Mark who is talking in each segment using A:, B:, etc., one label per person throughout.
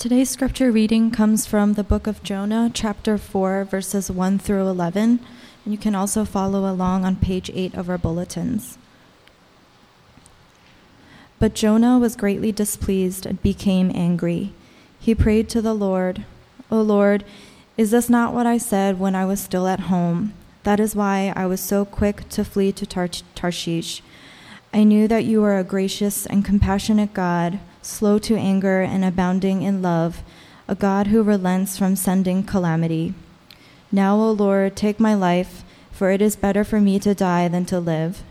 A: Today's scripture reading comes from the book of Jonah, chapter 4, verses 1 through 11, and you can also follow along on page 8 of our bulletins. But Jonah was greatly displeased and became angry. He prayed to the Lord, O Lord, is this not what I said when I was still at home? That is why I was so quick to flee to Tar- Tarshish. I knew that you are a gracious and compassionate God slow to anger and abounding in love, a God who relents from sending calamity. Now, O Lord, take my life, for it is better for me to die than to live.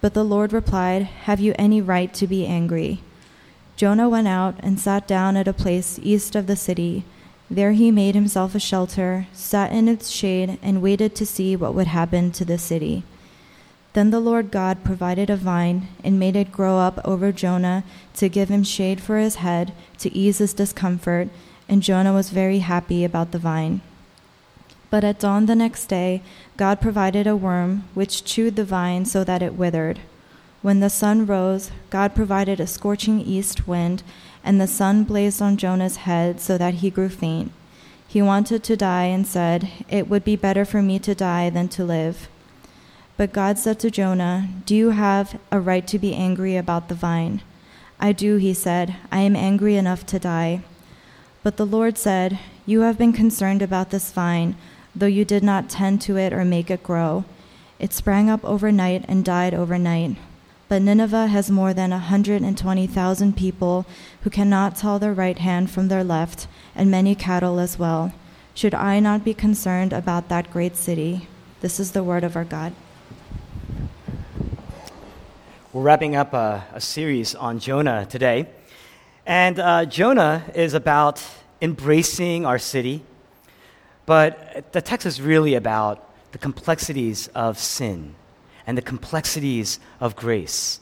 A: But the Lord replied, Have you any right to be angry? Jonah went out and sat down at a place east of the city. There he made himself a shelter, sat in its shade, and waited to see what would happen to the city. Then the Lord God provided a vine and made it grow up over Jonah to give him shade for his head, to ease his discomfort, and Jonah was very happy about the vine. But at dawn the next day, God provided a worm which chewed the vine so that it withered. When the sun rose, God provided a scorching east wind, and the sun blazed on Jonah's head so that he grew faint. He wanted to die and said, It would be better for me to die than to live. But God said to Jonah, Do you have a right to be angry about the vine? I do, he said. I am angry enough to die. But the Lord said, You have been concerned about this vine, though you did not tend to it or make it grow. It sprang up overnight and died overnight. But Nineveh has more than a 120,000 people who cannot tell their right hand from their left, and many cattle as well. Should I not be concerned about that great city? This is the word of our God.
B: We're wrapping up a, a series on Jonah today. And uh, Jonah is about embracing our city, but the text is really about the complexities of sin and the complexities of grace,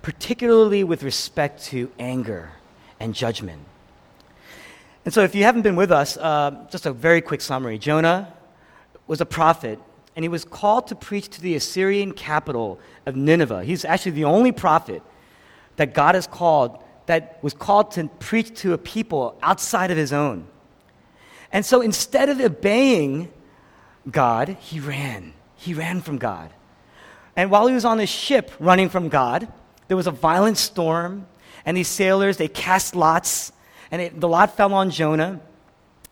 B: particularly with respect to anger and judgment. And so, if you haven't been with us, uh, just a very quick summary Jonah was a prophet and he was called to preach to the Assyrian capital of Nineveh. He's actually the only prophet that God has called that was called to preach to a people outside of his own. And so instead of obeying God, he ran. He ran from God. And while he was on his ship running from God, there was a violent storm, and these sailors, they cast lots, and it, the lot fell on Jonah.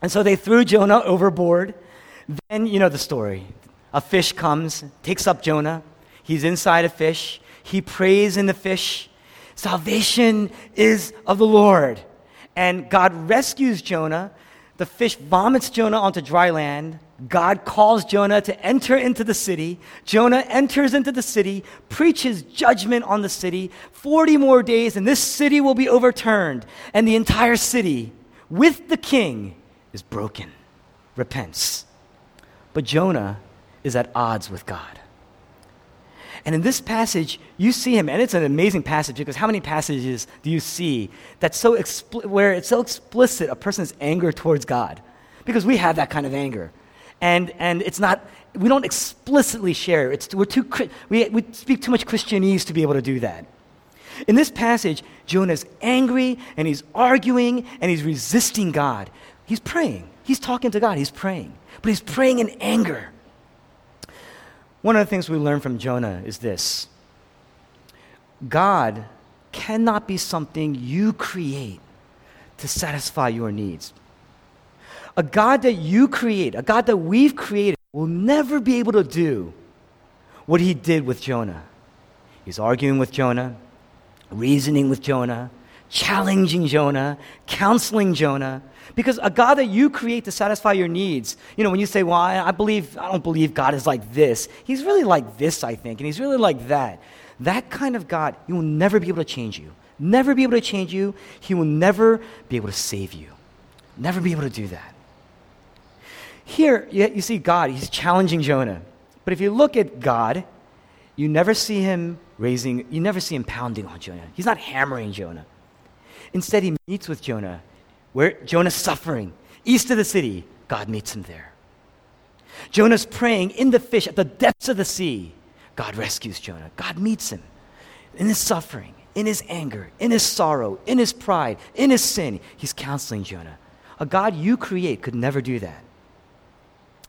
B: And so they threw Jonah overboard. Then, you know the story a fish comes, takes up Jonah. He's inside a fish. He prays in the fish. Salvation is of the Lord. And God rescues Jonah. The fish vomits Jonah onto dry land. God calls Jonah to enter into the city. Jonah enters into the city, preaches judgment on the city. 40 more days, and this city will be overturned. And the entire city, with the king, is broken, repents. But Jonah is at odds with God. And in this passage, you see him, and it's an amazing passage because how many passages do you see that's so expl- where it's so explicit a person's anger towards God? Because we have that kind of anger. And, and it's not, we don't explicitly share. It's, we're too, we, we speak too much Christianese to be able to do that. In this passage, Jonah's angry and he's arguing and he's resisting God. He's praying. He's talking to God. He's praying. But he's praying in anger. One of the things we learn from Jonah is this God cannot be something you create to satisfy your needs. A God that you create, a God that we've created, will never be able to do what he did with Jonah. He's arguing with Jonah, reasoning with Jonah, challenging Jonah, counseling Jonah. Because a God that you create to satisfy your needs, you know, when you say, well, I, believe, I don't believe God is like this, he's really like this, I think, and he's really like that. That kind of God, he will never be able to change you. Never be able to change you. He will never be able to save you. Never be able to do that. Here, you see God, he's challenging Jonah. But if you look at God, you never see him raising, you never see him pounding on Jonah. He's not hammering Jonah. Instead, he meets with Jonah where Jonah's suffering. East of the city, God meets him there. Jonah's praying in the fish at the depths of the sea. God rescues Jonah. God meets him in his suffering, in his anger, in his sorrow, in his pride, in his sin. He's counseling Jonah. A God you create could never do that.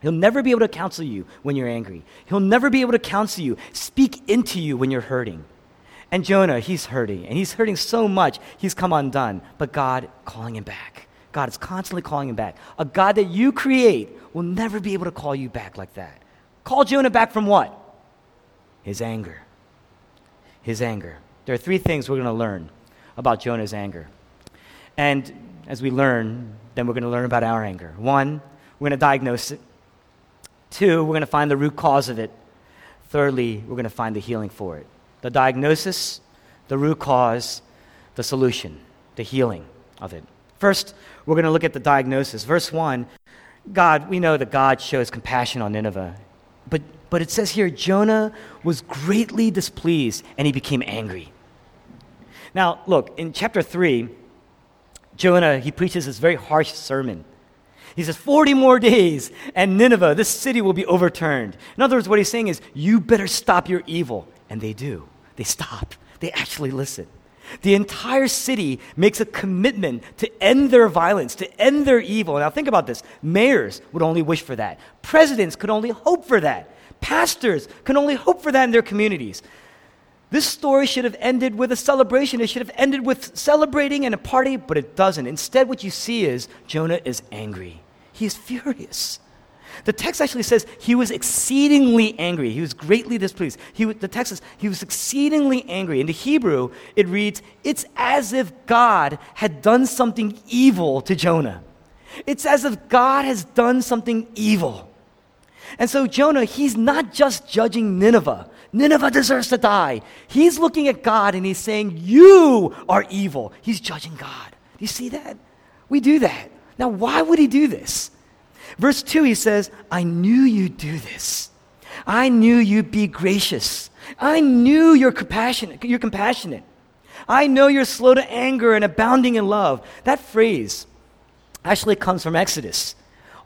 B: He'll never be able to counsel you when you're angry. He'll never be able to counsel you, speak into you when you're hurting. And Jonah, he's hurting, and he's hurting so much, he's come undone. But God calling him back. God is constantly calling him back. A God that you create will never be able to call you back like that. Call Jonah back from what? His anger. His anger. There are three things we're going to learn about Jonah's anger. And as we learn, then we're going to learn about our anger. One, we're going to diagnose it. Two, we're going to find the root cause of it. Thirdly, we're going to find the healing for it. The diagnosis, the root cause, the solution, the healing of it. First, we're going to look at the diagnosis. Verse 1 God, we know that God shows compassion on Nineveh. But, but it says here Jonah was greatly displeased and he became angry. Now, look, in chapter 3, Jonah, he preaches this very harsh sermon. He says, 40 more days, and Nineveh, this city will be overturned. In other words, what he's saying is, you better stop your evil. And they do. They stop. They actually listen. The entire city makes a commitment to end their violence, to end their evil. Now, think about this mayors would only wish for that, presidents could only hope for that, pastors can only hope for that in their communities. This story should have ended with a celebration. It should have ended with celebrating and a party, but it doesn't. Instead, what you see is Jonah is angry. He is furious. The text actually says he was exceedingly angry. He was greatly displeased. He, the text says he was exceedingly angry. In the Hebrew, it reads, It's as if God had done something evil to Jonah. It's as if God has done something evil. And so Jonah, he's not just judging Nineveh. Nineveh deserves to die. He's looking at God and he's saying, You are evil. He's judging God. Do you see that? We do that. Now, why would he do this? Verse 2, he says, I knew you'd do this. I knew you'd be gracious. I knew you're compassionate. You're compassionate. I know you're slow to anger and abounding in love. That phrase actually comes from Exodus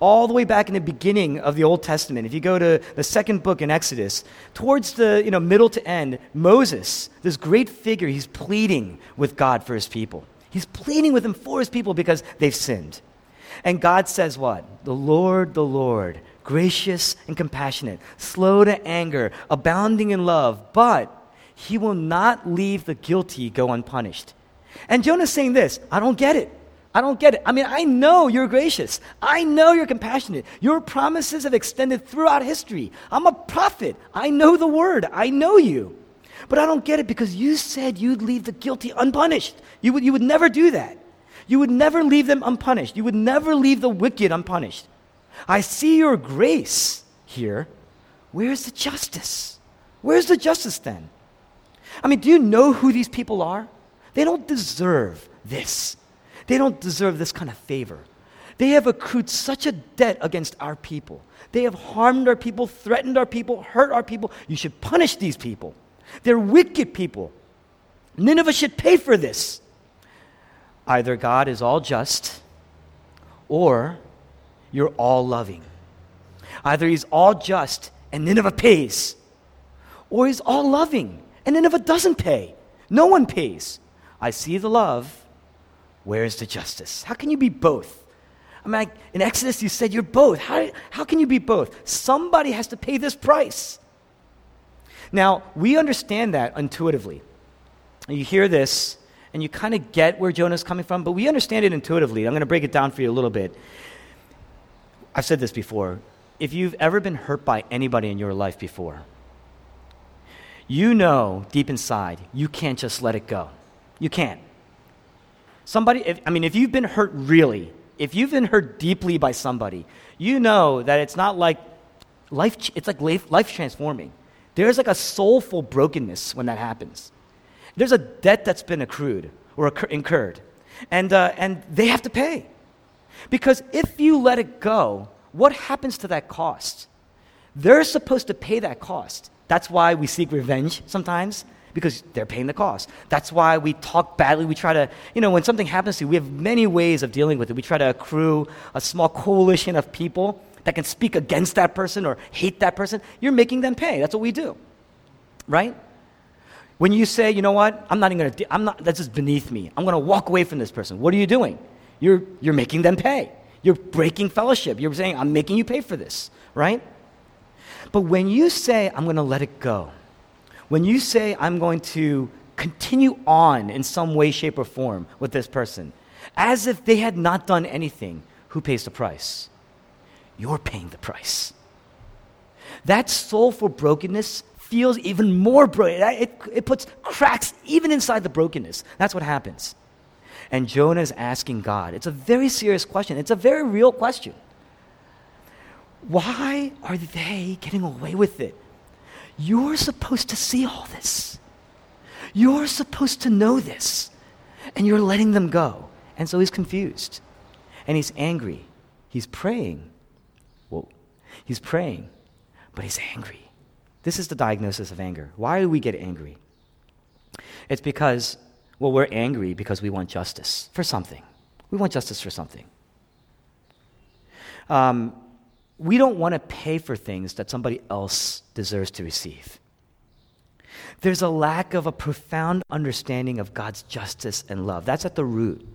B: all the way back in the beginning of the Old Testament. If you go to the second book in Exodus, towards the you know, middle to end, Moses, this great figure, he's pleading with God for his people. He's pleading with him for his people because they've sinned. And God says what? The Lord, the Lord, gracious and compassionate, slow to anger, abounding in love, but he will not leave the guilty go unpunished. And Jonah's saying this I don't get it. I don't get it. I mean, I know you're gracious. I know you're compassionate. Your promises have extended throughout history. I'm a prophet. I know the word. I know you. But I don't get it because you said you'd leave the guilty unpunished. You would, you would never do that. You would never leave them unpunished. You would never leave the wicked unpunished. I see your grace here. Where's the justice? Where's the justice then? I mean, do you know who these people are? They don't deserve this. They don't deserve this kind of favor. They have accrued such a debt against our people. They have harmed our people, threatened our people, hurt our people. You should punish these people. They're wicked people. Nineveh should pay for this. Either God is all just or you're all loving. Either he's all just and Nineveh pays, or he's all loving and Nineveh doesn't pay. No one pays. I see the love Where's the justice? How can you be both? I mean, in Exodus, you said you're both. How, how can you be both? Somebody has to pay this price. Now, we understand that intuitively. You hear this, and you kind of get where Jonah's coming from, but we understand it intuitively. I'm going to break it down for you a little bit. I've said this before. If you've ever been hurt by anybody in your life before, you know deep inside you can't just let it go. You can't. Somebody, if, I mean, if you've been hurt really, if you've been hurt deeply by somebody, you know that it's not like life, it's like life, life transforming. There's like a soulful brokenness when that happens. There's a debt that's been accrued or incurred, and, uh, and they have to pay. Because if you let it go, what happens to that cost? They're supposed to pay that cost. That's why we seek revenge sometimes because they're paying the cost. That's why we talk badly. We try to, you know, when something happens to you, we have many ways of dealing with it. We try to accrue a small coalition of people that can speak against that person or hate that person. You're making them pay. That's what we do. Right? When you say, you know what, I'm not even going to, I'm not, that's just beneath me. I'm going to walk away from this person. What are you doing? You're, you're making them pay. You're breaking fellowship. You're saying, I'm making you pay for this, right? But when you say, I'm going to let it go, when you say, I'm going to continue on in some way, shape, or form with this person, as if they had not done anything, who pays the price? You're paying the price. That soulful brokenness feels even more broken. It, it puts cracks even inside the brokenness. That's what happens. And Jonah is asking God. It's a very serious question, it's a very real question. Why are they getting away with it? You're supposed to see all this. You're supposed to know this. And you're letting them go. And so he's confused. And he's angry. He's praying. Well, he's praying, but he's angry. This is the diagnosis of anger. Why do we get angry? It's because, well, we're angry because we want justice for something. We want justice for something. Um, we don't want to pay for things that somebody else deserves to receive. There's a lack of a profound understanding of God's justice and love. That's at the root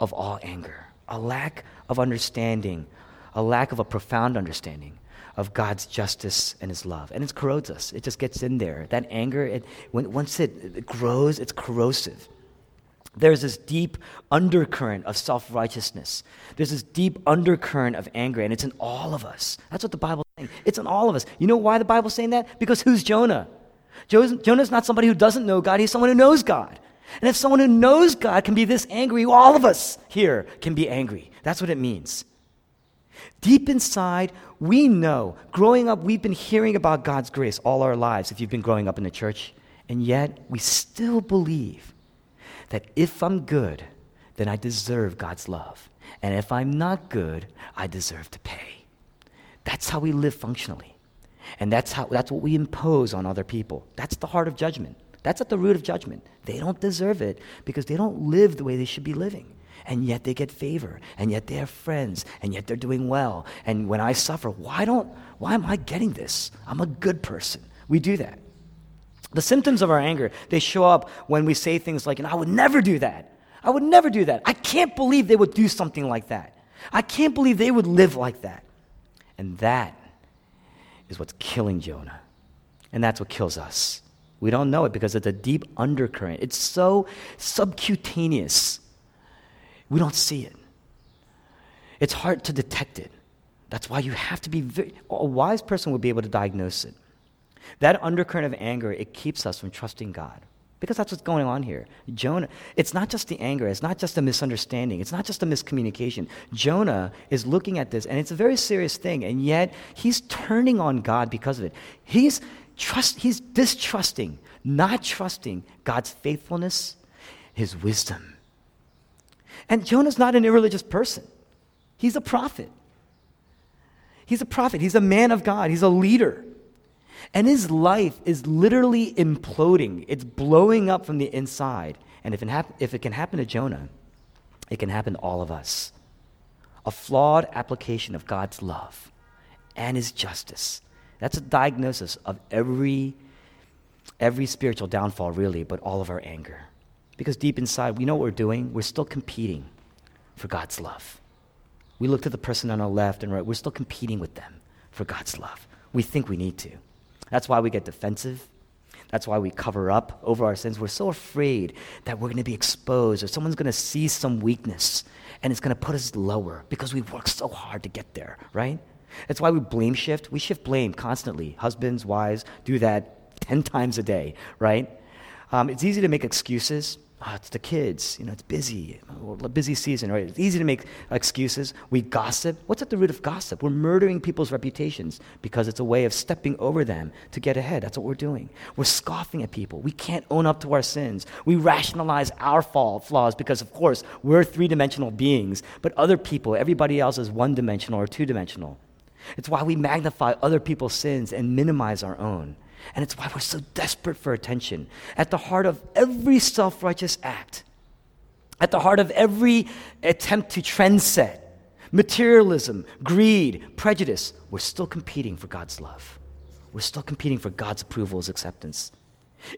B: of all anger. A lack of understanding, a lack of a profound understanding of God's justice and His love. And it corrodes us. It just gets in there. That anger, it, when, once it, grows, it's corrosive. There's this deep undercurrent of self righteousness. There's this deep undercurrent of anger, and it's in all of us. That's what the Bible's saying. It's in all of us. You know why the Bible's saying that? Because who's Jonah? Jonah's not somebody who doesn't know God, he's someone who knows God. And if someone who knows God can be this angry, all of us here can be angry. That's what it means. Deep inside, we know. Growing up, we've been hearing about God's grace all our lives if you've been growing up in the church. And yet, we still believe that if I'm good, then I deserve God's love. And if I'm not good, I deserve to pay. That's how we live functionally. And that's, how, that's what we impose on other people. That's the heart of judgment. That's at the root of judgment. They don't deserve it because they don't live the way they should be living. And yet they get favor, and yet they have friends, and yet they're doing well. And when I suffer, why don't why am I getting this? I'm a good person. We do that. The symptoms of our anger, they show up when we say things like, and I would never do that. I would never do that. I can't believe they would do something like that. I can't believe they would live like that. And that is what's killing Jonah. And that's what kills us. We don't know it because it's a deep undercurrent. It's so subcutaneous. We don't see it. It's hard to detect it. That's why you have to be very, a wise person would be able to diagnose it. That undercurrent of anger, it keeps us from trusting God. Because that's what's going on here. Jonah, it's not just the anger, it's not just a misunderstanding, it's not just a miscommunication. Jonah is looking at this, and it's a very serious thing, and yet he's turning on God because of it. He's, trust, he's distrusting, not trusting God's faithfulness, his wisdom. And Jonah's not an irreligious person, he's a prophet. He's a prophet, he's a man of God, he's a leader. And his life is literally imploding. It's blowing up from the inside. And if it, hap- if it can happen to Jonah, it can happen to all of us. A flawed application of God's love and his justice. That's a diagnosis of every, every spiritual downfall, really, but all of our anger. Because deep inside, we know what we're doing. We're still competing for God's love. We look to the person on our left and right, we're still competing with them for God's love. We think we need to. That's why we get defensive. That's why we cover up over our sins. We're so afraid that we're going to be exposed or someone's going to see some weakness and it's going to put us lower because we've worked so hard to get there, right? That's why we blame shift. We shift blame constantly. Husbands, wives do that 10 times a day, right? Um, it's easy to make excuses oh, it's the kids, you know, it's busy, busy season, right? It's easy to make excuses. We gossip. What's at the root of gossip? We're murdering people's reputations because it's a way of stepping over them to get ahead. That's what we're doing. We're scoffing at people. We can't own up to our sins. We rationalize our fall, flaws because, of course, we're three dimensional beings, but other people, everybody else is one dimensional or two dimensional. It's why we magnify other people's sins and minimize our own. And it's why we're so desperate for attention. At the heart of every self righteous act, at the heart of every attempt to trend materialism, greed, prejudice, we're still competing for God's love. We're still competing for God's approval, His acceptance.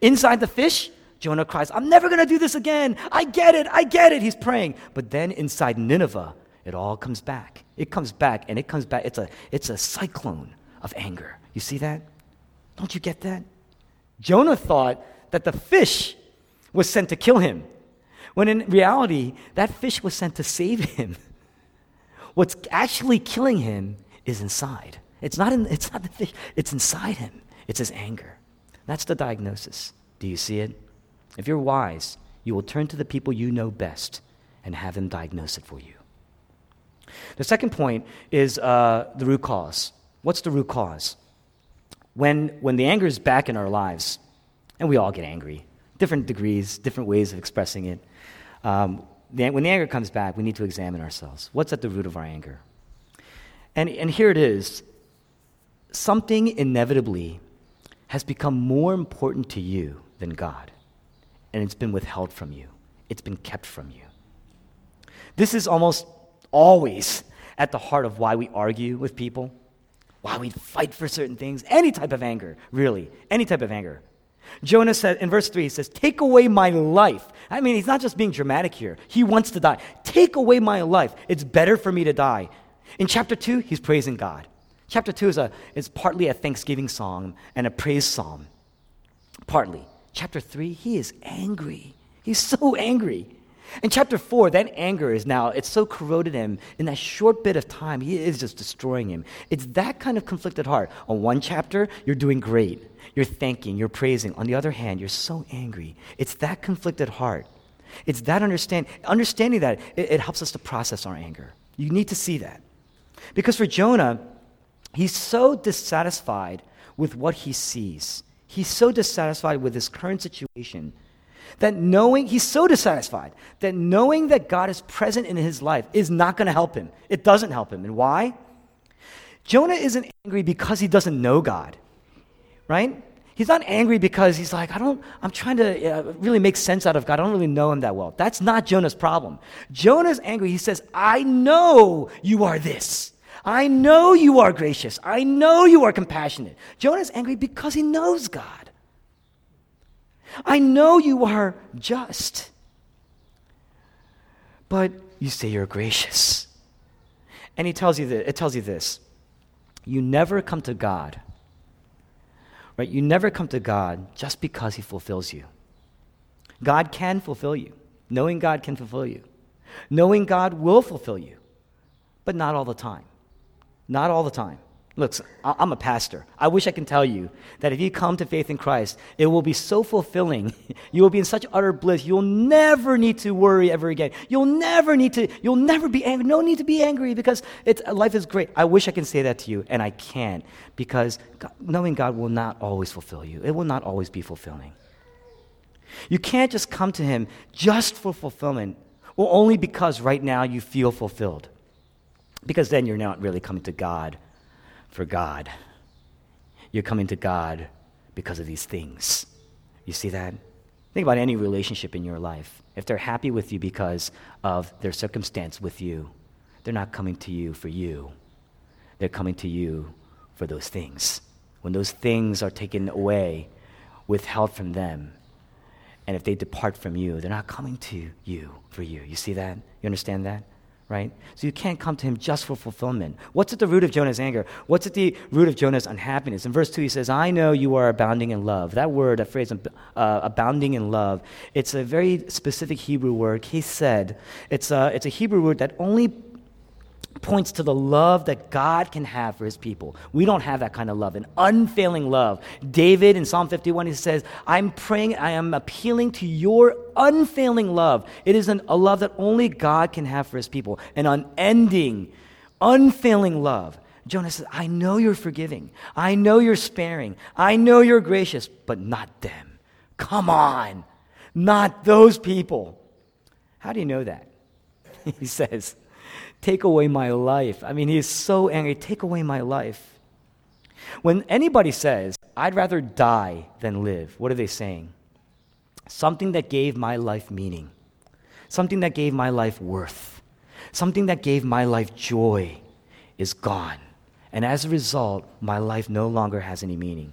B: Inside the fish, Jonah cries, I'm never going to do this again. I get it. I get it. He's praying. But then inside Nineveh, it all comes back. It comes back and it comes back. It's a, it's a cyclone of anger. You see that? Don't you get that? Jonah thought that the fish was sent to kill him, when in reality, that fish was sent to save him. What's actually killing him is inside. It's not, in, it's not the fish, it's inside him. It's his anger. That's the diagnosis. Do you see it? If you're wise, you will turn to the people you know best and have them diagnose it for you. The second point is uh, the root cause. What's the root cause? When, when the anger is back in our lives, and we all get angry, different degrees, different ways of expressing it. Um, the, when the anger comes back, we need to examine ourselves. What's at the root of our anger? And, and here it is something inevitably has become more important to you than God, and it's been withheld from you, it's been kept from you. This is almost always at the heart of why we argue with people, why we'd fight for certain things, any type of anger, really, any type of anger. Jonah said in verse 3, he says, Take away my life. I mean, he's not just being dramatic here. He wants to die. Take away my life. It's better for me to die. In chapter 2, he's praising God. Chapter 2 is, a, is partly a thanksgiving song and a praise psalm. Partly. Chapter 3, he is angry. He's so angry. In chapter 4, that anger is now, it's so corroded him in that short bit of time, he is just destroying him. It's that kind of conflicted heart. On one chapter, you're doing great. You're thanking, you're praising. On the other hand, you're so angry. It's that conflicted heart. It's that understand, understanding that it, it helps us to process our anger. You need to see that. Because for Jonah, he's so dissatisfied with what he sees. He's so dissatisfied with his current situation that knowing, he's so dissatisfied that knowing that God is present in his life is not going to help him. It doesn't help him. And why? Jonah isn't angry because he doesn't know God, right? He's not angry because he's like, I don't, I'm trying to uh, really make sense out of God. I don't really know him that well. That's not Jonah's problem. Jonah's angry. He says, I know you are this. I know you are gracious. I know you are compassionate. Jonah's angry because he knows God. I know you are just, but you say you're gracious. And he tells you that, it tells you this you never come to God, right? You never come to God just because he fulfills you. God can fulfill you. Knowing God can fulfill you. Knowing God will fulfill you, but not all the time. Not all the time. Look, I'm a pastor. I wish I can tell you that if you come to faith in Christ, it will be so fulfilling. You will be in such utter bliss. You'll never need to worry ever again. You'll never need to, you'll never be angry. No need to be angry because it's, life is great. I wish I can say that to you, and I can't because God, knowing God will not always fulfill you. It will not always be fulfilling. You can't just come to Him just for fulfillment, or only because right now you feel fulfilled. Because then you're not really coming to God for God. You're coming to God because of these things. You see that? Think about any relationship in your life. If they're happy with you because of their circumstance with you, they're not coming to you for you. They're coming to you for those things. When those things are taken away, withheld from them, and if they depart from you, they're not coming to you for you. You see that? You understand that? Right? So you can't come to him just for fulfillment. What's at the root of Jonah's anger? What's at the root of Jonah's unhappiness? In verse 2, he says, I know you are abounding in love. That word, that phrase, uh, abounding in love, it's a very specific Hebrew word. He said, it's a, it's a Hebrew word that only points to the love that God can have for his people. We don't have that kind of love, an unfailing love. David in Psalm 51, he says, I'm praying, I am appealing to your unfailing love. It is an, a love that only God can have for his people, an unending, unfailing love. Jonah says, I know you're forgiving. I know you're sparing. I know you're gracious, but not them. Come on, not those people. How do you know that? he says, Take away my life. I mean, he is so angry. Take away my life. When anybody says, I'd rather die than live, what are they saying? Something that gave my life meaning, something that gave my life worth, something that gave my life joy is gone. And as a result, my life no longer has any meaning.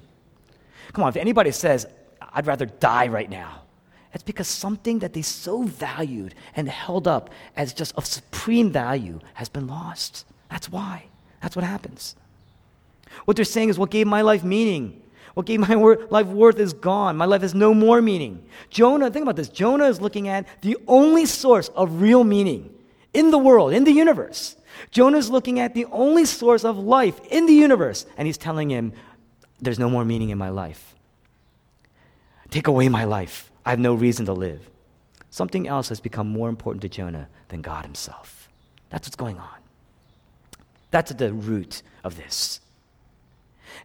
B: Come on, if anybody says, I'd rather die right now, It's because something that they so valued and held up as just of supreme value has been lost. That's why. That's what happens. What they're saying is what gave my life meaning. What gave my wor- life worth is gone. My life has no more meaning. Jonah, think about this. Jonah is looking at the only source of real meaning in the world, in the universe. Jonah is looking at the only source of life in the universe, and he's telling him, There's no more meaning in my life. Take away my life. I have no reason to live. Something else has become more important to Jonah than God himself. That's what's going on. That's at the root of this.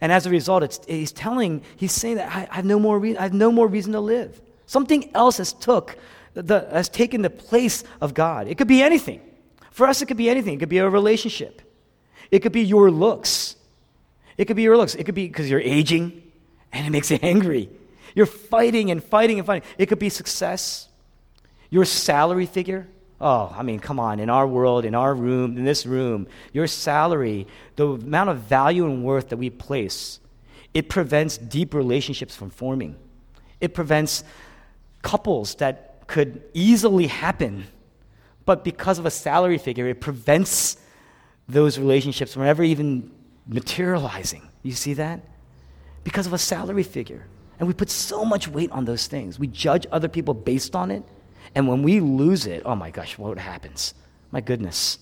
B: And as a result, he's telling, he's saying that I, I have no more re- I have no more reason to live. Something else has took, the, has taken the place of God. It could be anything. For us, it could be anything. It could be a relationship. It could be your looks. It could be your looks. It could be because you're aging and it makes you angry. You're fighting and fighting and fighting. It could be success, your salary figure. Oh, I mean, come on. In our world, in our room, in this room, your salary, the amount of value and worth that we place, it prevents deep relationships from forming. It prevents couples that could easily happen, but because of a salary figure, it prevents those relationships from ever even materializing. You see that? Because of a salary figure. And we put so much weight on those things. We judge other people based on it. And when we lose it, oh my gosh, what happens? My goodness,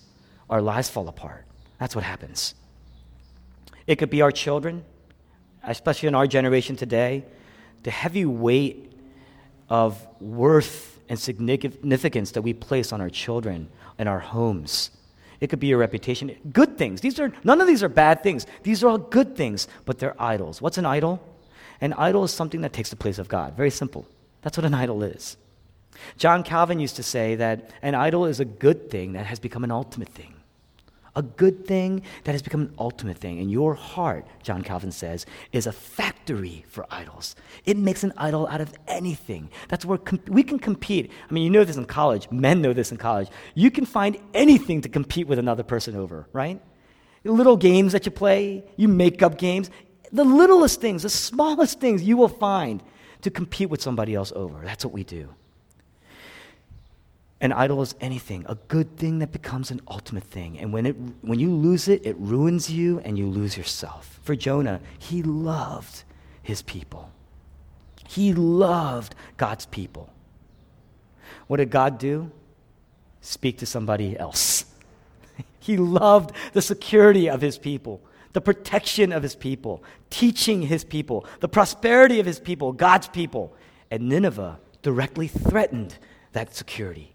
B: our lives fall apart. That's what happens. It could be our children, especially in our generation today, the heavy weight of worth and significance that we place on our children and our homes. It could be your reputation. Good things. These are none of these are bad things. These are all good things, but they're idols. What's an idol? An idol is something that takes the place of God. Very simple. That's what an idol is. John Calvin used to say that an idol is a good thing that has become an ultimate thing. A good thing that has become an ultimate thing. And your heart, John Calvin says, is a factory for idols. It makes an idol out of anything. That's where we can compete. I mean, you know this in college. Men know this in college. You can find anything to compete with another person over, right? Little games that you play, you make up games the littlest things, the smallest things you will find to compete with somebody else over. That's what we do. An idol is anything, a good thing that becomes an ultimate thing. And when, it, when you lose it, it ruins you and you lose yourself. For Jonah, he loved his people, he loved God's people. What did God do? Speak to somebody else. he loved the security of his people the protection of his people, teaching his people, the prosperity of his people, God's people. And Nineveh directly threatened that security.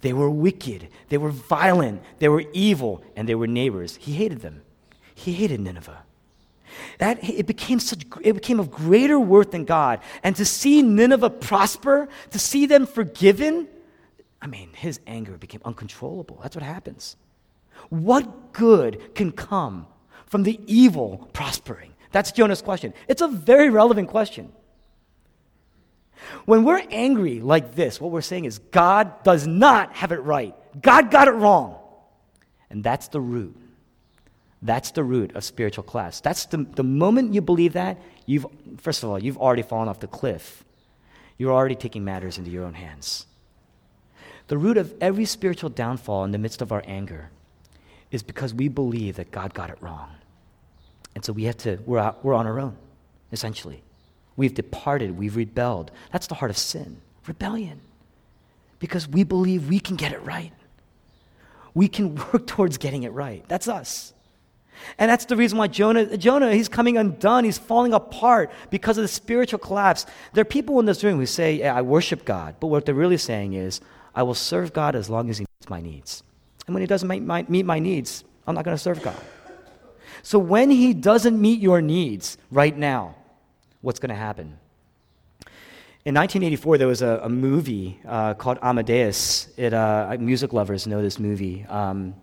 B: They were wicked, they were violent, they were evil, and they were neighbors. He hated them. He hated Nineveh. That it became such it became of greater worth than God. And to see Nineveh prosper, to see them forgiven, I mean, his anger became uncontrollable. That's what happens. What good can come from the evil prospering? That's Jonah's question. It's a very relevant question. When we're angry like this, what we're saying is God does not have it right. God got it wrong. And that's the root. That's the root of spiritual collapse. That's the, the moment you believe that, you've, first of all, you've already fallen off the cliff. You're already taking matters into your own hands. The root of every spiritual downfall in the midst of our anger is because we believe that God got it wrong. And so we have to, we're, out, we're on our own, essentially. We've departed, we've rebelled. That's the heart of sin rebellion. Because we believe we can get it right. We can work towards getting it right. That's us. And that's the reason why Jonah, Jonah, he's coming undone. He's falling apart because of the spiritual collapse. There are people in this room who say, yeah, I worship God. But what they're really saying is, I will serve God as long as He meets my needs. And when He doesn't meet my, meet my needs, I'm not going to serve God. So when He doesn't meet your needs right now, what's going to happen? In 1984, there was a, a movie uh, called Amadeus. It, uh, music lovers know this movie. Um,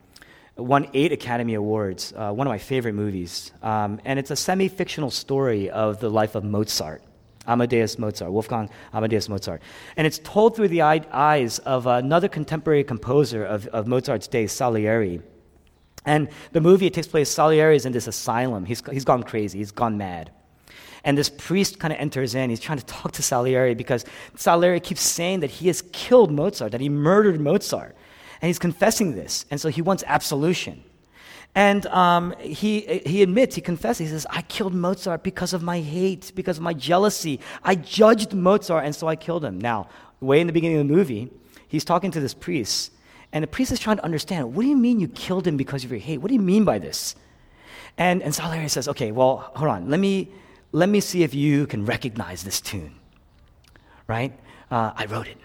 B: won eight Academy Awards, uh, one of my favorite movies. Um, and it's a semi fictional story of the life of Mozart, Amadeus Mozart, Wolfgang Amadeus Mozart. And it's told through the eyes of another contemporary composer of, of Mozart's day, Salieri. And the movie, it takes place, Salieri is in this asylum. He's, he's gone crazy, he's gone mad. And this priest kind of enters in. He's trying to talk to Salieri because Salieri keeps saying that he has killed Mozart, that he murdered Mozart. And he's confessing this. And so he wants absolution. And um, he, he admits, he confesses, he says, I killed Mozart because of my hate, because of my jealousy. I judged Mozart, and so I killed him. Now, way in the beginning of the movie, he's talking to this priest, and the priest is trying to understand, what do you mean you killed him because of your hate? What do you mean by this? And, and Salieri says, okay, well, hold on, let me, let me see if you can recognize this tune. Right? Uh, I wrote it.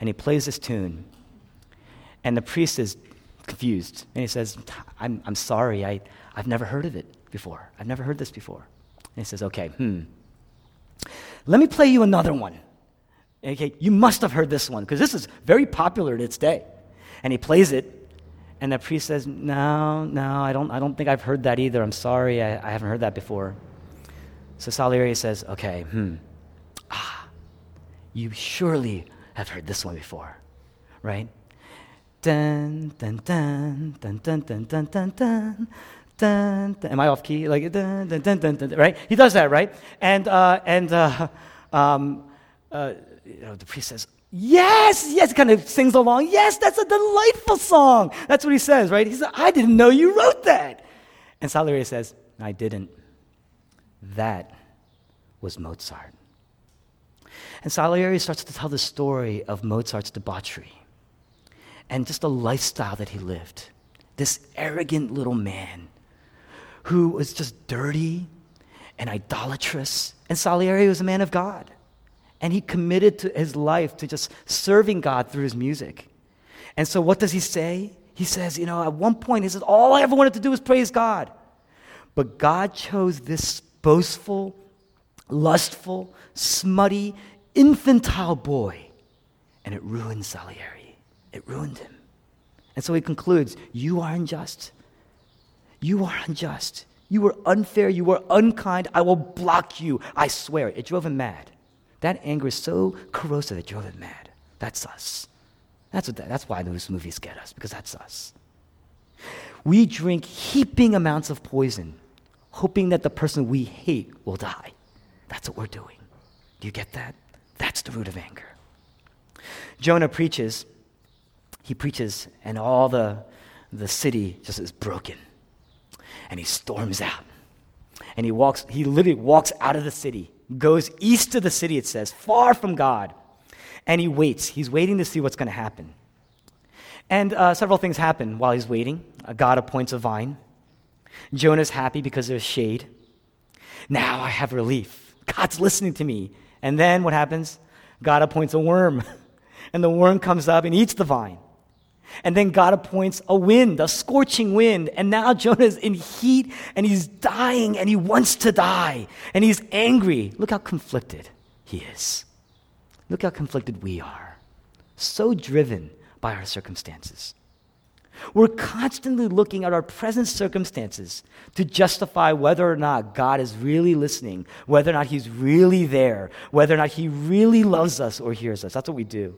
B: And he plays this tune. And the priest is confused. And he says, I'm, I'm sorry, I, I've never heard of it before. I've never heard this before. And he says, Okay, hmm. Let me play you another one. Okay, you must have heard this one because this is very popular in its day. And he plays it, and the priest says, No, no, I don't, I don't think I've heard that either. I'm sorry, I, I haven't heard that before. So Salieri says, Okay, hmm. Ah, you surely have heard this one before, right? Dun, dun, dun, dun, dun, dun, dun, dun, dun. Dun, dun. Am I off key? Like dun, dun, dun, dun, dun, right? He does that, right? And uh, and uh, um, uh, you know, the priest says, "Yes, yes." Kind of sings along. Yes, that's a delightful song. That's what he says, right? He says, "I didn't know you wrote that." And Salieri says, "I didn't. That was Mozart." And Salieri starts to tell the story of Mozart's debauchery and just the lifestyle that he lived. This arrogant little man who was just dirty and idolatrous. And Salieri was a man of God. And he committed to his life to just serving God through his music. And so, what does he say? He says, you know, at one point, he says, all I ever wanted to do was praise God. But God chose this boastful, lustful, smutty, infantile boy, and it ruined Salieri. It ruined him. And so he concludes You are unjust. You are unjust. You were unfair. You were unkind. I will block you. I swear. It drove him mad. That anger is so corrosive, it drove him mad. That's us. That's, what that, that's why those movies get us, because that's us. We drink heaping amounts of poison, hoping that the person we hate will die. That's what we're doing. Do you get that? That's the root of anger. Jonah preaches he preaches, and all the, the city just is broken. And he storms out. And he walks, he literally walks out of the city, goes east of the city, it says, far from God. And he waits. He's waiting to see what's going to happen. And uh, several things happen while he's waiting. Uh, God appoints a vine. Jonah's happy because there's shade. Now I have relief. God's listening to me. And then what happens? God appoints a worm. And the worm comes up and eats the vine. And then God appoints a wind, a scorching wind. And now Jonah is in heat and he's dying and he wants to die. And he's angry. Look how conflicted he is. Look how conflicted we are. So driven by our circumstances. We're constantly looking at our present circumstances to justify whether or not God is really listening, whether or not He's really there, whether or not He really loves us or hears us. That's what we do.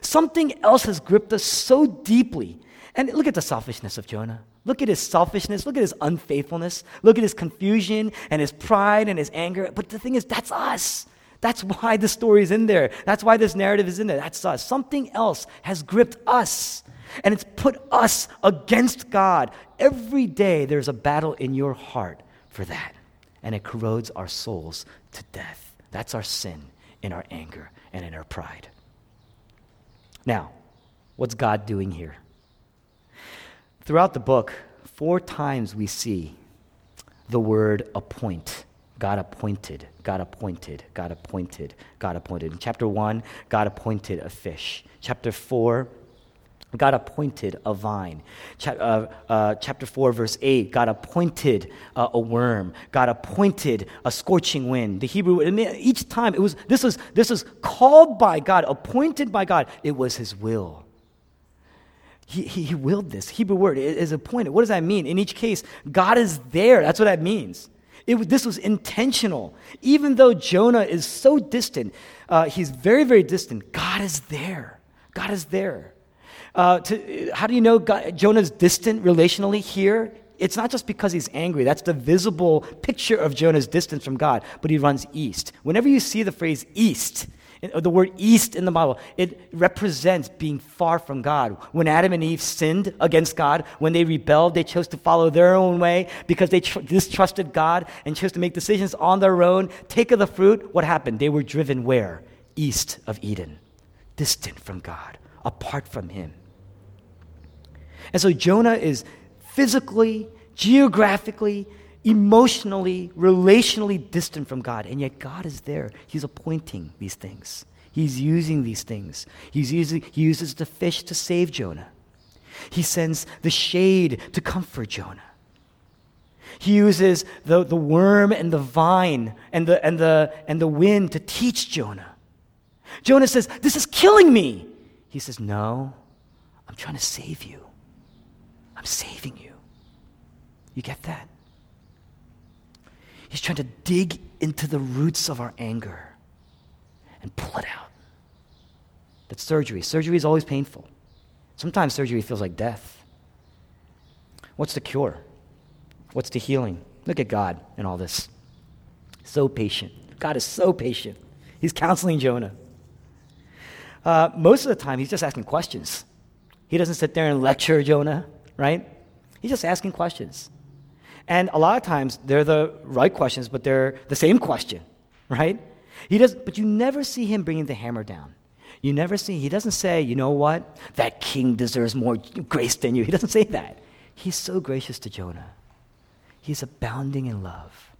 B: Something else has gripped us so deeply. And look at the selfishness of Jonah. Look at his selfishness. Look at his unfaithfulness. Look at his confusion and his pride and his anger. But the thing is, that's us. That's why the story is in there. That's why this narrative is in there. That's us. Something else has gripped us. And it's put us against God. Every day there's a battle in your heart for that. And it corrodes our souls to death. That's our sin in our anger and in our pride. Now, what's God doing here? Throughout the book, four times we see the word appoint. God appointed, God appointed, God appointed, God appointed. In chapter 1, God appointed a fish. Chapter 4, God appointed a vine. Uh, uh, chapter 4, verse 8, God appointed uh, a worm. God appointed a scorching wind. The Hebrew, each time, it was, this, was, this was called by God, appointed by God. It was his will. He, he, he willed this. Hebrew word is appointed. What does that mean? In each case, God is there. That's what that means. It, this was intentional. Even though Jonah is so distant, uh, he's very, very distant, God is there. God is there. Uh, to, how do you know God, Jonah's distant relationally here? it's not just because he's angry. That's the visible picture of Jonah's distance from God, but he runs east. Whenever you see the phrase east, the word east in the Bible, it represents being far from God. When Adam and Eve sinned against God, when they rebelled, they chose to follow their own way because they tr- distrusted God and chose to make decisions on their own, take of the fruit. What happened? They were driven where? East of Eden, distant from God, apart from Him. And so Jonah is physically, geographically, emotionally, relationally distant from God. And yet God is there. He's appointing these things. He's using these things. He's using, he uses the fish to save Jonah. He sends the shade to comfort Jonah. He uses the, the worm and the vine and the, and, the, and the wind to teach Jonah. Jonah says, This is killing me. He says, No, I'm trying to save you. I'm saving you. You get that? He's trying to dig into the roots of our anger and pull it out. That's surgery. Surgery is always painful. Sometimes surgery feels like death. What's the cure? What's the healing? Look at God in all this. So patient. God is so patient. He's counseling Jonah. Uh, most of the time, he's just asking questions. He doesn't sit there and lecture Jonah, right? He's just asking questions. And a lot of times they're the right questions, but they're the same question, right? He does, but you never see him bringing the hammer down. You never see, he doesn't say, you know what, that king deserves more grace than you. He doesn't say that. He's so gracious to Jonah. He's abounding in love.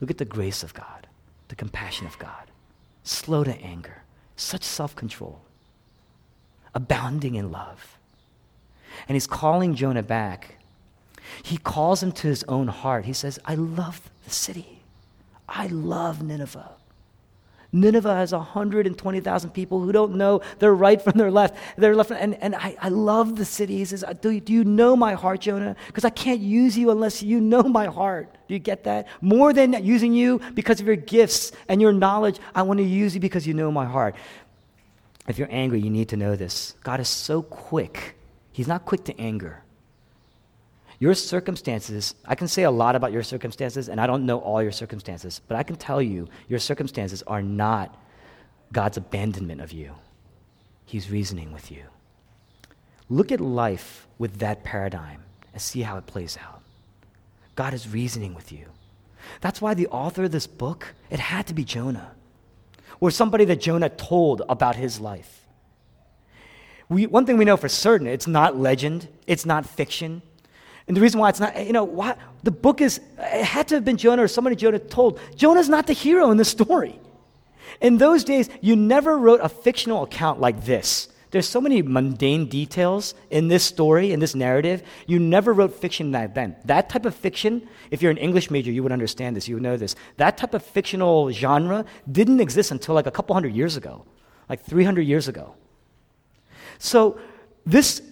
B: Look at the grace of God, the compassion of God, slow to anger, such self control, abounding in love. And he's calling Jonah back he calls him to his own heart. He says, I love the city. I love Nineveh. Nineveh has 120,000 people who don't know their right from their left. Their left and, and I, I love the city. He says, do, do you know my heart, Jonah? Because I can't use you unless you know my heart. Do you get that? More than using you because of your gifts and your knowledge, I want to use you because you know my heart. If you're angry, you need to know this. God is so quick. He's not quick to anger. Your circumstances, I can say a lot about your circumstances, and I don't know all your circumstances, but I can tell you your circumstances are not God's abandonment of you. He's reasoning with you. Look at life with that paradigm and see how it plays out. God is reasoning with you. That's why the author of this book, it had to be Jonah, or somebody that Jonah told about his life. We, one thing we know for certain it's not legend, it's not fiction, and the reason why it's not, you know, why, the book is, it had to have been Jonah or somebody Jonah told. Jonah's not the hero in the story. In those days, you never wrote a fictional account like this. There's so many mundane details in this story, in this narrative. You never wrote fiction back then. That type of fiction, if you're an English major, you would understand this, you would know this. That type of fictional genre didn't exist until like a couple hundred years ago, like 300 years ago. So, this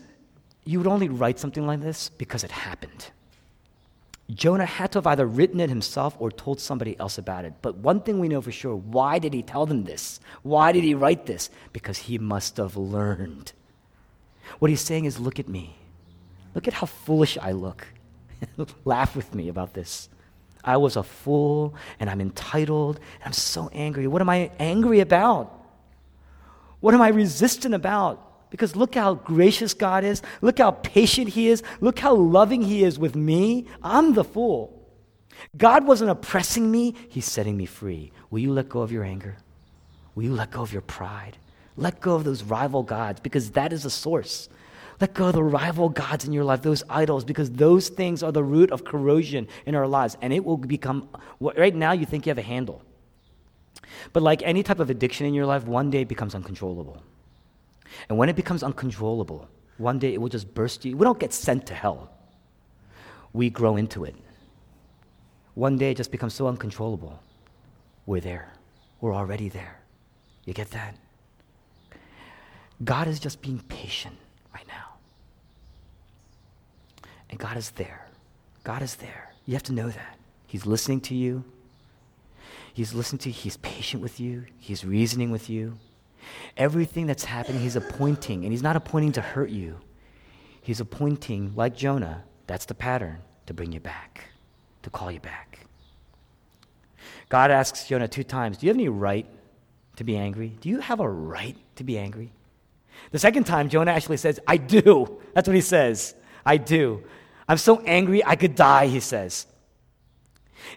B: you would only write something like this because it happened. Jonah had to have either written it himself or told somebody else about it. But one thing we know for sure why did he tell them this? Why did he write this? Because he must have learned. What he's saying is look at me. Look at how foolish I look. Laugh with me about this. I was a fool and I'm entitled and I'm so angry. What am I angry about? What am I resistant about? Because look how gracious God is. Look how patient He is. Look how loving He is with me. I'm the fool. God wasn't oppressing me, He's setting me free. Will you let go of your anger? Will you let go of your pride? Let go of those rival gods because that is the source. Let go of the rival gods in your life, those idols, because those things are the root of corrosion in our lives. And it will become, right now, you think you have a handle. But like any type of addiction in your life, one day it becomes uncontrollable. And when it becomes uncontrollable, one day it will just burst you. We don't get sent to hell, we grow into it. One day it just becomes so uncontrollable. We're there. We're already there. You get that? God is just being patient right now. And God is there. God is there. You have to know that. He's listening to you. He's listening to you. He's patient with you. He's reasoning with you. Everything that's happening, he's appointing, and he's not appointing to hurt you. He's appointing, like Jonah, that's the pattern. to bring you back, to call you back. God asks Jonah two times Do you have any right to be angry? Do you have a right to be angry? The second time, Jonah actually says, I do. That's what he says. I do. I'm so angry I could die, he says.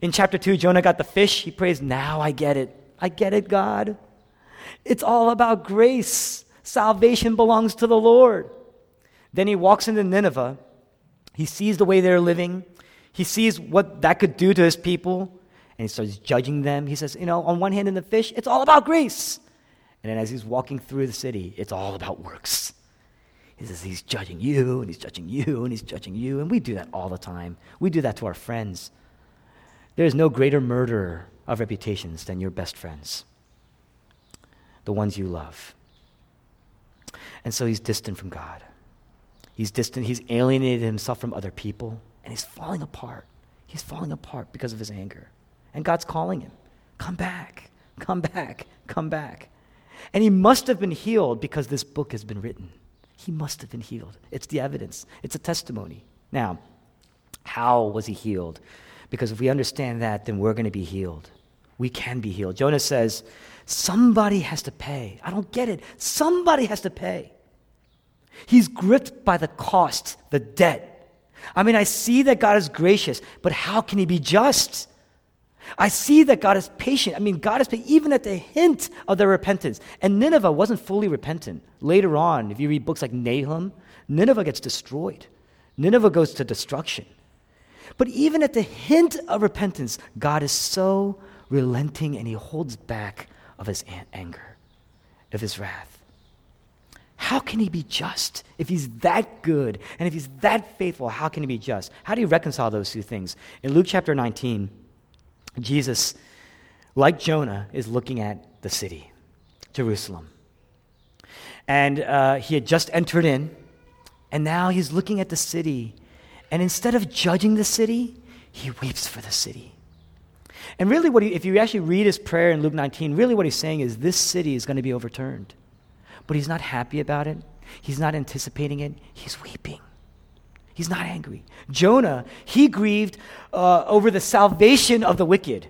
B: In chapter 2, Jonah got the fish. He prays, Now I get it. I get it, God. It's all about grace. Salvation belongs to the Lord. Then he walks into Nineveh. He sees the way they're living. He sees what that could do to his people. And he starts judging them. He says, You know, on one hand, in the fish, it's all about grace. And then as he's walking through the city, it's all about works. He says, He's judging you, and he's judging you, and he's judging you. And we do that all the time. We do that to our friends. There is no greater murderer of reputations than your best friends, the ones you love. And so he's distant from God. He's distant, he's alienated himself from other people, and he's falling apart. He's falling apart because of his anger. And God's calling him, Come back, come back, come back. And he must have been healed because this book has been written. He must have been healed. It's the evidence, it's a testimony. Now, how was he healed? Because if we understand that, then we're going to be healed. We can be healed. Jonah says, Somebody has to pay. I don't get it. Somebody has to pay. He's gripped by the cost, the debt. I mean, I see that God is gracious, but how can he be just? I see that God is patient. I mean, God is patient even at the hint of their repentance. And Nineveh wasn't fully repentant. Later on, if you read books like Nahum, Nineveh gets destroyed. Nineveh goes to destruction. But even at the hint of repentance, God is so relenting and he holds back of his anger, of his wrath. How can he be just? If he's that good and if he's that faithful, how can he be just? How do you reconcile those two things? In Luke chapter 19, Jesus, like Jonah, is looking at the city, Jerusalem. And uh, he had just entered in, and now he's looking at the city. And instead of judging the city, he weeps for the city. And really, what he, if you actually read his prayer in Luke 19, really what he's saying is this city is going to be overturned. But he's not happy about it, he's not anticipating it, he's weeping. He's not angry. Jonah, he grieved uh, over the salvation of the wicked,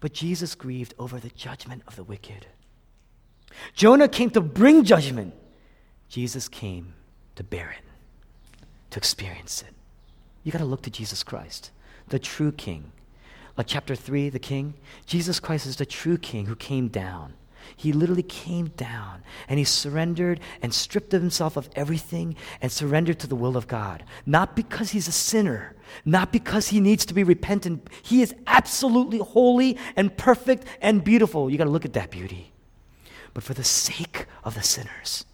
B: but Jesus grieved over the judgment of the wicked. Jonah came to bring judgment, Jesus came to bear it, to experience it. You got to look to Jesus Christ, the true King like chapter 3, the king, Jesus Christ is the true king who came down. He literally came down and he surrendered and stripped himself of everything and surrendered to the will of God. Not because he's a sinner, not because he needs to be repentant. He is absolutely holy and perfect and beautiful. You got to look at that beauty. But for the sake of the sinners,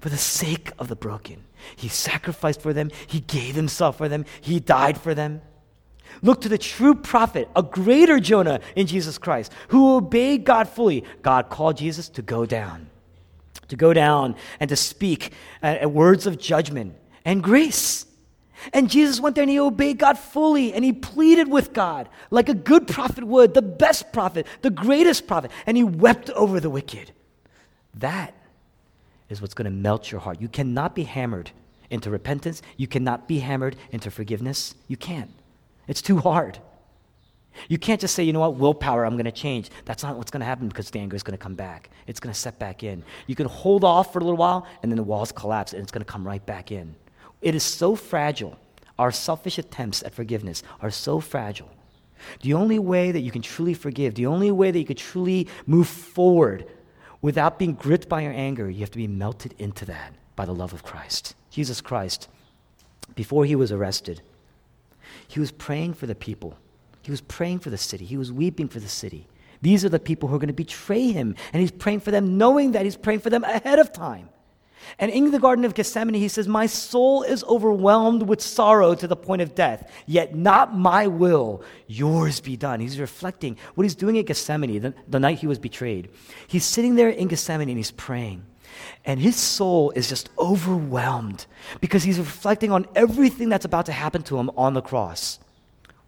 B: for the sake of the broken, he sacrificed for them, he gave himself for them, he died for them. Look to the true prophet, a greater Jonah in Jesus Christ, who obeyed God fully. God called Jesus to go down, to go down and to speak uh, words of judgment and grace. And Jesus went there and he obeyed God fully and he pleaded with God like a good prophet would, the best prophet, the greatest prophet, and he wept over the wicked. That is what's going to melt your heart. You cannot be hammered into repentance, you cannot be hammered into forgiveness. You can't. It's too hard. You can't just say, you know what, willpower, I'm going to change. That's not what's going to happen because the anger is going to come back. It's going to set back in. You can hold off for a little while, and then the walls collapse, and it's going to come right back in. It is so fragile. Our selfish attempts at forgiveness are so fragile. The only way that you can truly forgive, the only way that you can truly move forward without being gripped by your anger, you have to be melted into that by the love of Christ. Jesus Christ, before he was arrested, he was praying for the people. He was praying for the city. He was weeping for the city. These are the people who are going to betray him. And he's praying for them, knowing that he's praying for them ahead of time. And in the Garden of Gethsemane, he says, My soul is overwhelmed with sorrow to the point of death, yet not my will, yours be done. He's reflecting what he's doing at Gethsemane the, the night he was betrayed. He's sitting there in Gethsemane and he's praying. And his soul is just overwhelmed because he's reflecting on everything that's about to happen to him on the cross.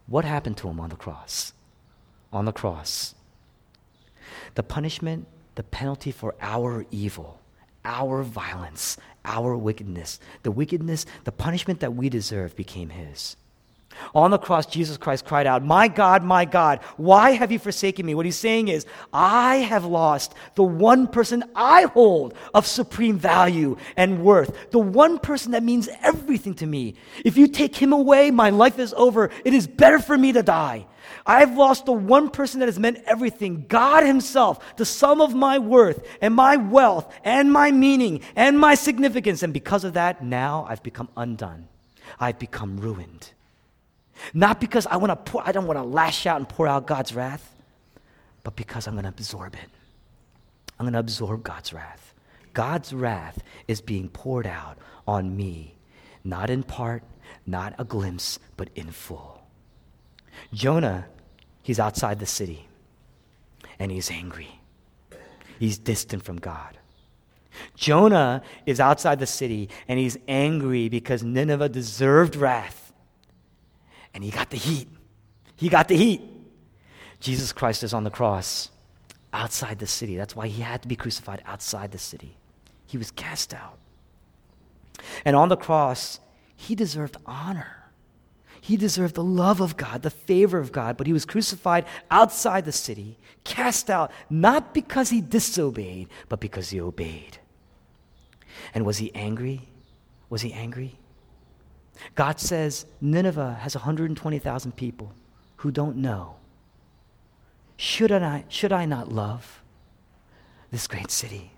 B: What happened to him on the cross? On the cross. The punishment, the penalty for our evil, our violence, our wickedness, the wickedness, the punishment that we deserve became his. On the cross, Jesus Christ cried out, My God, my God, why have you forsaken me? What he's saying is, I have lost the one person I hold of supreme value and worth, the one person that means everything to me. If you take him away, my life is over. It is better for me to die. I've lost the one person that has meant everything God Himself, the sum of my worth and my wealth and my meaning and my significance. And because of that, now I've become undone. I've become ruined. Not because I want to pour, I don't want to lash out and pour out God's wrath, but because I'm going to absorb it. I'm going to absorb God's wrath. God's wrath is being poured out on me, not in part, not a glimpse, but in full. Jonah, he's outside the city and he's angry. He's distant from God. Jonah is outside the city and he's angry because Nineveh deserved wrath. And he got the heat. He got the heat. Jesus Christ is on the cross outside the city. That's why he had to be crucified outside the city. He was cast out. And on the cross, he deserved honor. He deserved the love of God, the favor of God, but he was crucified outside the city, cast out, not because he disobeyed, but because he obeyed. And was he angry? Was he angry? God says Nineveh has 120,000 people who don't know. Should I, should I not love this great city?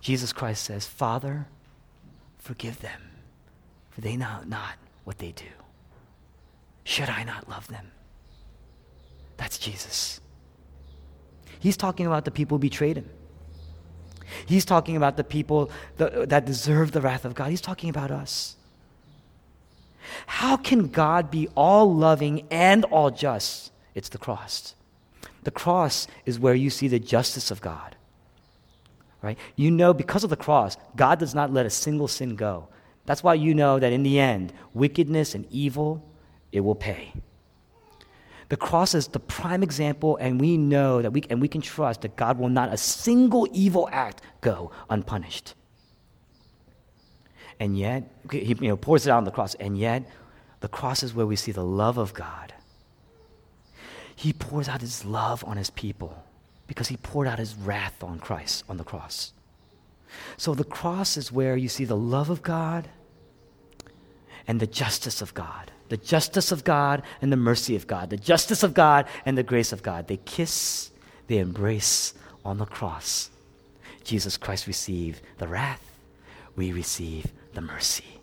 B: Jesus Christ says, Father, forgive them, for they know not what they do. Should I not love them? That's Jesus. He's talking about the people who betrayed him. He's talking about the people that, that deserve the wrath of God. He's talking about us. How can God be all loving and all just? It's the cross. The cross is where you see the justice of God. Right? You know, because of the cross, God does not let a single sin go. That's why you know that in the end, wickedness and evil it will pay. The cross is the prime example, and we know that we, and we can trust that God will not a single evil act go unpunished. And yet, he you know, pours it out on the cross, and yet, the cross is where we see the love of God. He pours out his love on his people because he poured out his wrath on Christ on the cross. So the cross is where you see the love of God and the justice of God the justice of God and the mercy of God, the justice of God and the grace of God. They kiss, they embrace on the cross. Jesus Christ received the wrath, we receive the mercy.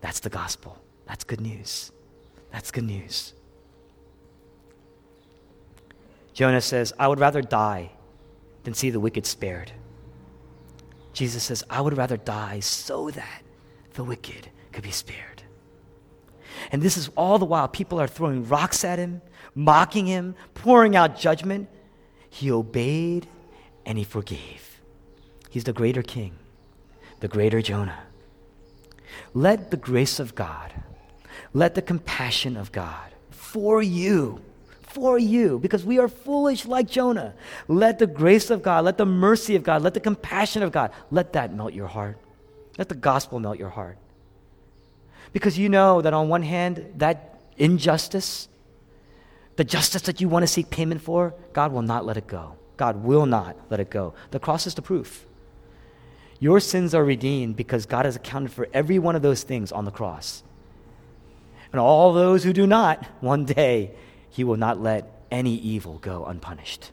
B: That's the gospel. That's good news. That's good news. Jonah says, I would rather die than see the wicked spared. Jesus says, I would rather die so that the wicked could be spared. And this is all the while people are throwing rocks at him, mocking him, pouring out judgment. He obeyed and he forgave. He's the greater king, the greater Jonah. Let the grace of God, let the compassion of God for you, for you, because we are foolish like Jonah. Let the grace of God, let the mercy of God, let the compassion of God, let that melt your heart. Let the gospel melt your heart. Because you know that on one hand, that injustice, the justice that you want to seek payment for, God will not let it go. God will not let it go. The cross is the proof. Your sins are redeemed because God has accounted for every one of those things on the cross. And all those who do not, one day, He will not let any evil go unpunished.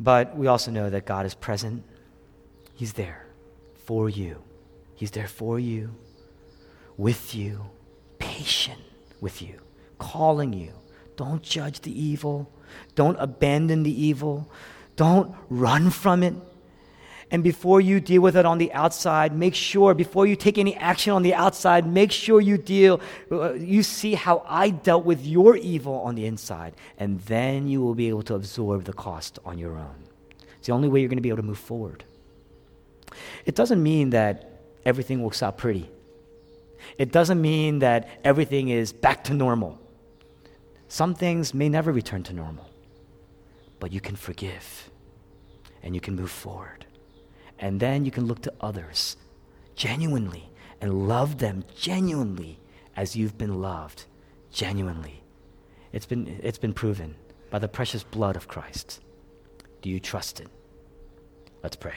B: But we also know that God is present, He's there for you. He's there for you, with you, patient with you, calling you. Don't judge the evil. Don't abandon the evil. Don't run from it. And before you deal with it on the outside, make sure, before you take any action on the outside, make sure you deal, uh, you see how I dealt with your evil on the inside. And then you will be able to absorb the cost on your own. It's the only way you're going to be able to move forward. It doesn't mean that everything works out pretty. It doesn't mean that everything is back to normal. Some things may never return to normal, but you can forgive and you can move forward. And then you can look to others genuinely and love them genuinely as you've been loved genuinely. It's been, it's been proven by the precious blood of Christ. Do you trust it? Let's pray.